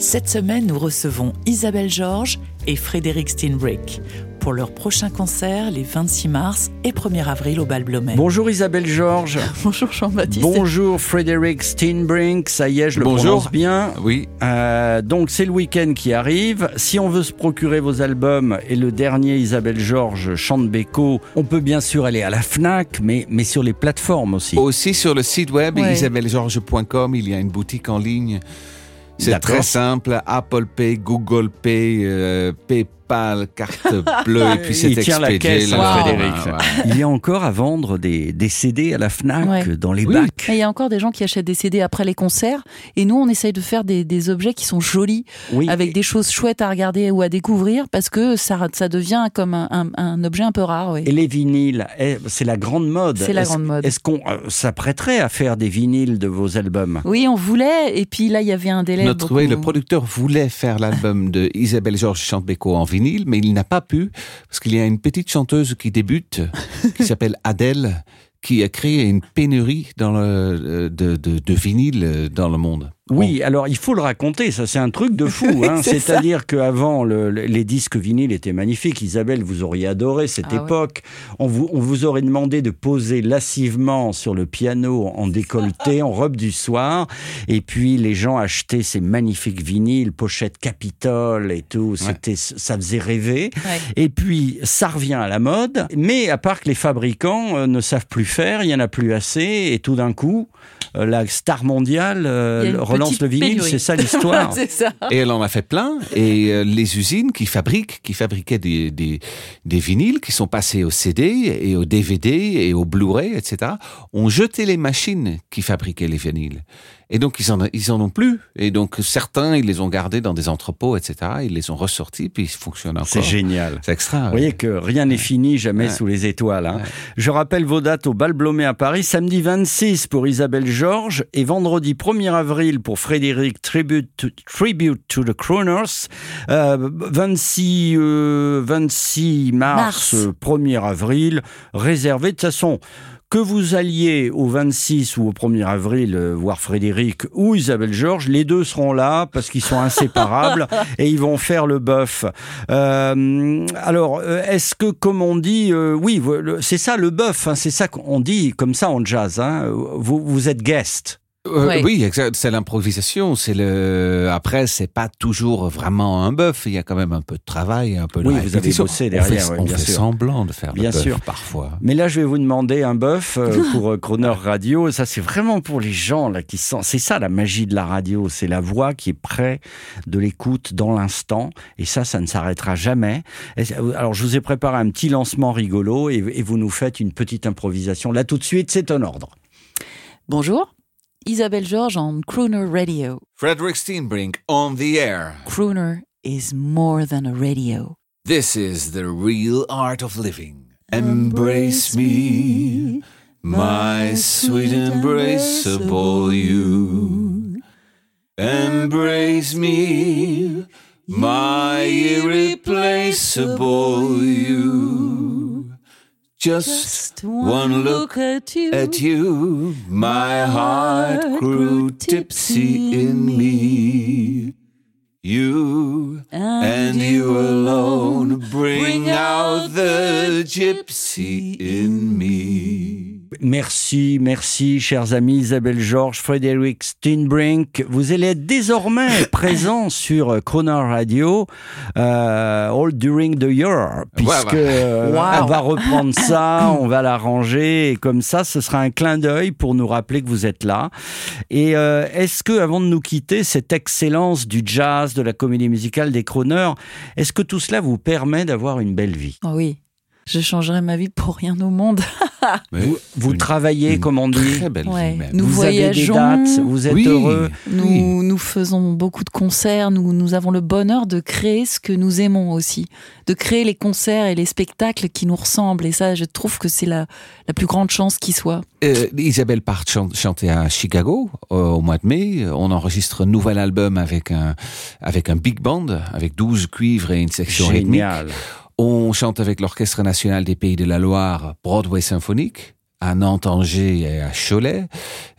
Cette semaine, nous recevons Isabelle Georges et Frédéric Steinbrick pour leur prochain concert les 26 mars et 1er avril au Bal Blomet. Bonjour Isabelle Georges. Bonjour Jean-Baptiste. Bonjour Frédéric Steinbrink. Ça y est, je le Bonjour. prononce bien. Oui, Euh, donc c'est le week-end qui arrive. Si on veut se procurer vos albums et le dernier Isabelle Georges chante Beko, on peut bien sûr aller à la Fnac, mais, mais sur les plateformes aussi. aussi sur le site web Ouais. isabellegeorges.com, il y a une boutique en ligne. C'est très simple, Apple Pay, Google Pay, euh, PayPal, carte bleue, et puis c'est la expédié. caisse, là. hein, Frédéric. Ouais, ouais. Il y a encore à vendre des, des CD à la Fnac, Ouais. dans les Oui. bacs. Et il y a encore des gens qui achètent des CD après les concerts. Et nous, on essaye de faire des, des objets qui sont jolis, Oui. avec des choses chouettes à regarder ou à découvrir, parce que ça, ça devient comme un, un- un objet un peu rare. Oui. Et les vinyles, eh, c'est la grande mode. C'est la Est-ce- grande mode. Est-ce qu'on euh, s'apprêterait à faire des vinyles de vos albums? Oui, on voulait. Et puis là, il y avait un délai. Notre, beaucoup- oui, le producteur voulait faire l'album de Isabelle Georges chante Beko en vinyle, mais il n'a pas pu, parce qu'il y a une petite chanteuse qui débute, qui s'appelle Adèle, qui a créé une pénurie dans le, de, de, de vinyle dans le monde. Oui, alors il faut le raconter, ça c'est un truc de fou. hein. C'est-à-dire qu'avant, le- le- les disques vinyles étaient magnifiques. Isabelle, vous auriez adoré cette Ah ouais. époque. On, vous, on vous aurait demandé de poser lascivement sur le piano en décolleté, en robe du soir. Et puis les gens achetaient ces magnifiques vinyles, pochettes Capitole et tout. C'était, Ça faisait rêver. Ouais. Et puis, ça revient à la mode, mais à part que les fabricants euh, ne savent plus faire, il n'y en a plus assez, et tout d'un coup, euh, la star mondiale euh, relance le vinyle, c'est ça l'histoire. Et elle en a fait plein. Et euh, les usines qui fabriquent, qui fabriquaient des, des, des vinyles, qui sont passés au CD et au DVD et au Blu-ray, etc., ont jeté les machines qui fabriquaient les vinyles. Et donc, ils en, ils en ont plus. Et donc, certains, ils les ont gardés dans des entrepôts, etc. Ils les ont ressortis, puis ils fonctionnent encore. C'est génial. C'est extra. Vous voyez que rien n'est fini, jamais Ouais. sous les étoiles. hein. Ouais. Je rappelle vos dates au Bal Blomet à Paris, samedi 26 pour Isabelle Georges et vendredi 1er avril pour Frédéric Tribute to, Tribute to the Crooners. Euh, 26, euh, 26 mars, Mars. euh, 1er avril, réservé. De toute façon, que vous alliez au 26 ou au 1er avril euh, voir Frédéric ou Isabelle Georges, les deux seront là parce qu'ils sont inséparables et ils vont faire le bœuf. Euh, alors, euh, est-ce que, comme on dit, euh, oui, c'est ça le bœuf, hein, c'est ça qu'on dit comme ça en jazz. Hein, vous, vous êtes guest. Euh, Ouais. Oui. C'est l'improvisation. C'est le. Après, c'est pas toujours vraiment un bœuf. Il y a quand même un peu de travail, un peu de Oui, vous avez bossé On derrière, fait- on bien fait sûr. semblant de faire Bien le bœuf sûr. parfois. Mais là, je vais vous demander un bœuf euh, pour euh, Croner Radio. Et ça, c'est vraiment pour les gens là qui sont. C'est ça la magie de la radio. C'est la voix qui est près de l'écoute dans l'instant. Et ça, ça ne s'arrêtera jamais. Alors, je vous ai préparé un petit lancement rigolo et, et vous nous faites une petite improvisation. Là, tout de suite, c'est un ordre. Bonjour. Isabelle Georges en Crooner Radio. Frederick Steenbrink on the air. Crooner is more than a radio. This is the real art of living. Embrace me, my sweet embraceable you. Embrace me, my irreplaceable you. Just one look at you. at you, my heart grew tipsy in me. You and you alone bring out the gypsy in me. Merci, merci, chers amis Isabelle Georges, Frédéric Steinbrink. Vous allez être désormais présent sur euh, Croner Radio euh, all during the year, puisque euh, Wow. on va reprendre ça, on va l'arranger, et comme ça, ce sera un clin d'œil pour nous rappeler que vous êtes là. Et euh, est-ce que, avant de nous quitter, cette excellence du jazz, de la comédie musicale, des Croners, est-ce que tout cela vous permet d'avoir une belle vie? Oh oui, je changerais ma vie pour rien au monde. Vous, vous une- travaillez, une comme on dit. Très belle Ouais. vie. Nous vous avez des voyageons. dates, vous êtes Oui. heureux. Nous, Oui. nous faisons beaucoup de concerts, nous, nous avons le bonheur de créer ce que nous aimons aussi, de créer les concerts et les spectacles qui nous ressemblent. Et ça, je trouve que c'est la, la plus grande chance qui soit. Euh, Isabelle part chan- chanter à Chicago euh, au mois de mai. On enregistre un nouvel album avec un avec un big band avec 12 cuivres et une section rythmique. On chante avec l'Orchestre national des Pays de la Loire, Broadway symphonique, à Nantes, Angers et à Cholet.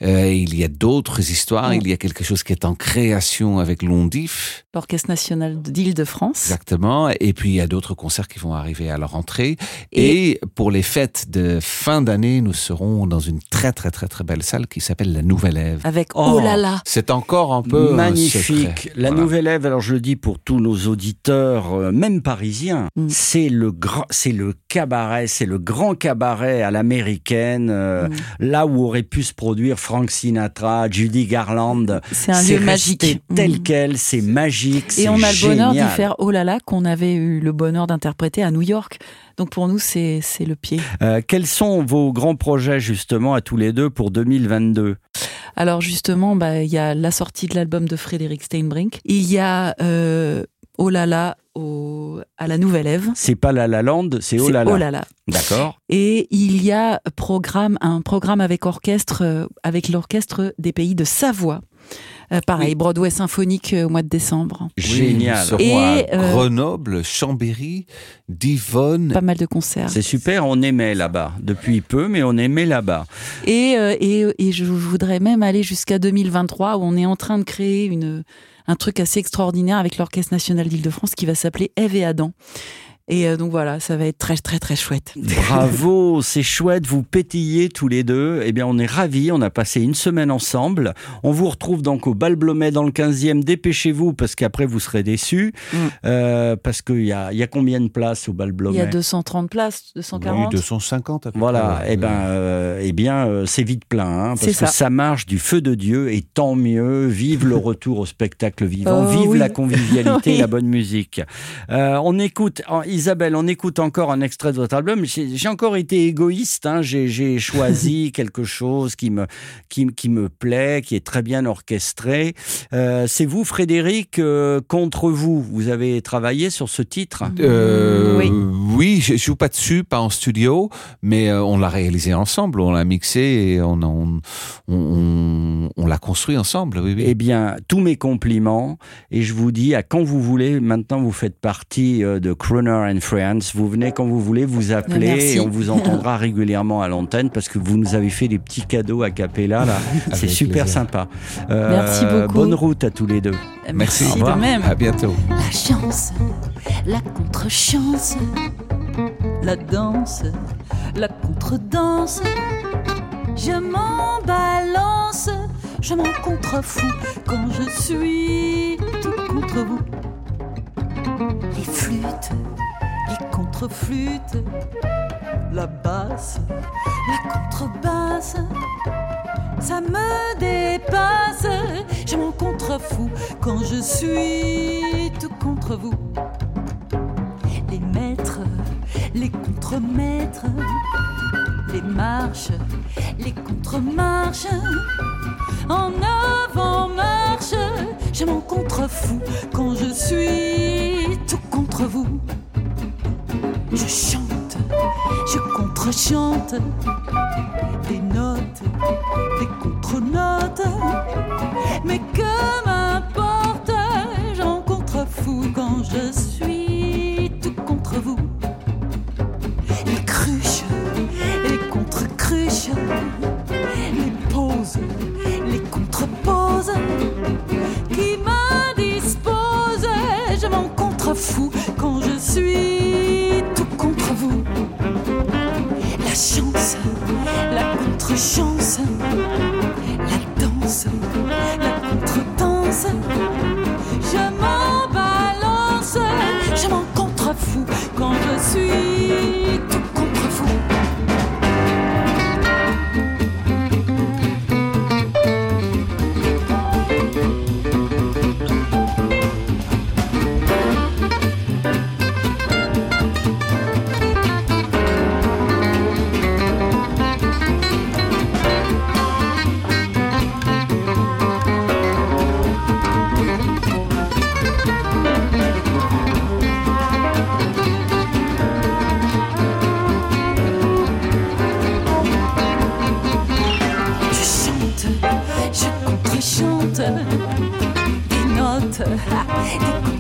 Euh, il y a d'autres histoires. Il y a quelque chose qui est en création avec Londif, L'Orchestre national d'Île-de-France. exactement. Et puis il y a d'autres concerts qui vont arriver à leur entrée. Et, pour les fêtes de fin d'année, nous serons dans une très très très très belle salle qui s'appelle la Nouvelle Ève. Avec Oh. Oh, là là. C'est encore un peu Magnifique. secret. La Voilà. nouvelle Ève, alors je le dis pour tous nos auditeurs, euh, même parisiens, Mm. c'est le grand, c'est le cabaret, c'est le grand cabaret à l'américaine, euh, Mm. là où aurait pu se produire Frank Sinatra, Judy Garland. C'est un lieu magique. tel Mm. quel, c'est magique. Et on a le bonheur d'y faire Oh là là qu'on avait eu le bonheur d'interpréter à New York. Donc pour nous, c'est c'est le pied. Euh, quels sont vos grands projets justement à tous les deux pour 2022 Alors justement, bah, il y a la sortie de l'album de Frédéric Steinbrink. Il y a euh, Oh là là au, à la Nouvelle Ève. C'est pas La La Land, c'est Oh C'est là là. Oh là là. D'accord. Et il y a programme, un programme avec orchestre, euh, avec l'orchestre des pays de Savoie. Euh, pareil, Broadway symphonique euh, au mois de décembre. Génial. Nous serons Et, à euh, Grenoble, Chambéry, Divonne. Pas mal de concerts. C'est super, on aimait là-bas. Depuis peu, mais on aimait là-bas. Et, euh, et, et je voudrais même aller jusqu'à 2023 où on est en train de créer une, un truc assez extraordinaire avec l'Orchestre national d'Île-de-France qui va s'appeler Ève et Adam. Et euh, donc voilà, ça va être très très très chouette. Bravo, c'est chouette, vous pétillez tous les deux. Eh bien, on est ravis, on a passé une semaine ensemble. On vous retrouve donc au Bal Blomet dans le 15e. Dépêchez-vous parce qu'après vous serez déçus. Mm. Euh, parce qu'il y a, il y a combien de places au Bal Il Blomet y a 230 places, 240. Oui, 250 à peu Voilà, près. eh ben, euh, eh bien, euh, c'est vite plein, hein, C'est parce que ça. ça marche du feu de Dieu et tant mieux. Vive le retour au spectacle vivant, Oh, vive oui. la convivialité, Oui. et la bonne musique. Euh, on écoute, Isabelle, on écoute encore un extrait de votre album. J'ai encore été égoïste, hein, j'ai choisi quelque chose qui me qui, qui me plaît, qui est très bien orchestré. Euh, c'est vous, Frédéric, euh, contre vous. Vous avez travaillé sur ce titre? Euh, Oui. oui, je joue pas dessus, pas en studio, mais on l'a réalisé ensemble, on l'a mixé et on, on, on, on- on l'a construit ensemble. Oui, oui. Eh bien, tous mes compliments et je vous dis à quand vous voulez. Maintenant, vous faites partie de Croner and Friends. Vous venez quand vous voulez, vous appelez Merci. et on vous entendra régulièrement à l'antenne parce que vous nous avez fait des petits cadeaux à Capella là. C'est super plaisir. sympa. Euh, Merci beaucoup. Bonne route à tous les deux. Merci. Merci de même. À bientôt. La chance, la contre-chance, La danse, la contre-danse. Je m'en balance, je m'en contrefous quand je suis tout contre vous. Les flûtes, contre-flûtes, la basse, la contrebasse. Ça me dépasse, je m'en contrefous quand je suis tout contre vous. Les maîtres, les contremaîtres, les marches, les contre-marches. En avant-marche, je m'en contrefous quand je suis tout contre vous. Je contre-chante des notes, des contre-notes. Mais que des notes, des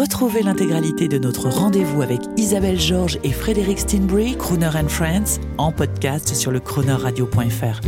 Retrouvez l'intégralité de notre rendez-vous avec Isabelle Georges et Frédéric Steinbury, Crooner and Friends, en podcast sur le croonerradio.fr.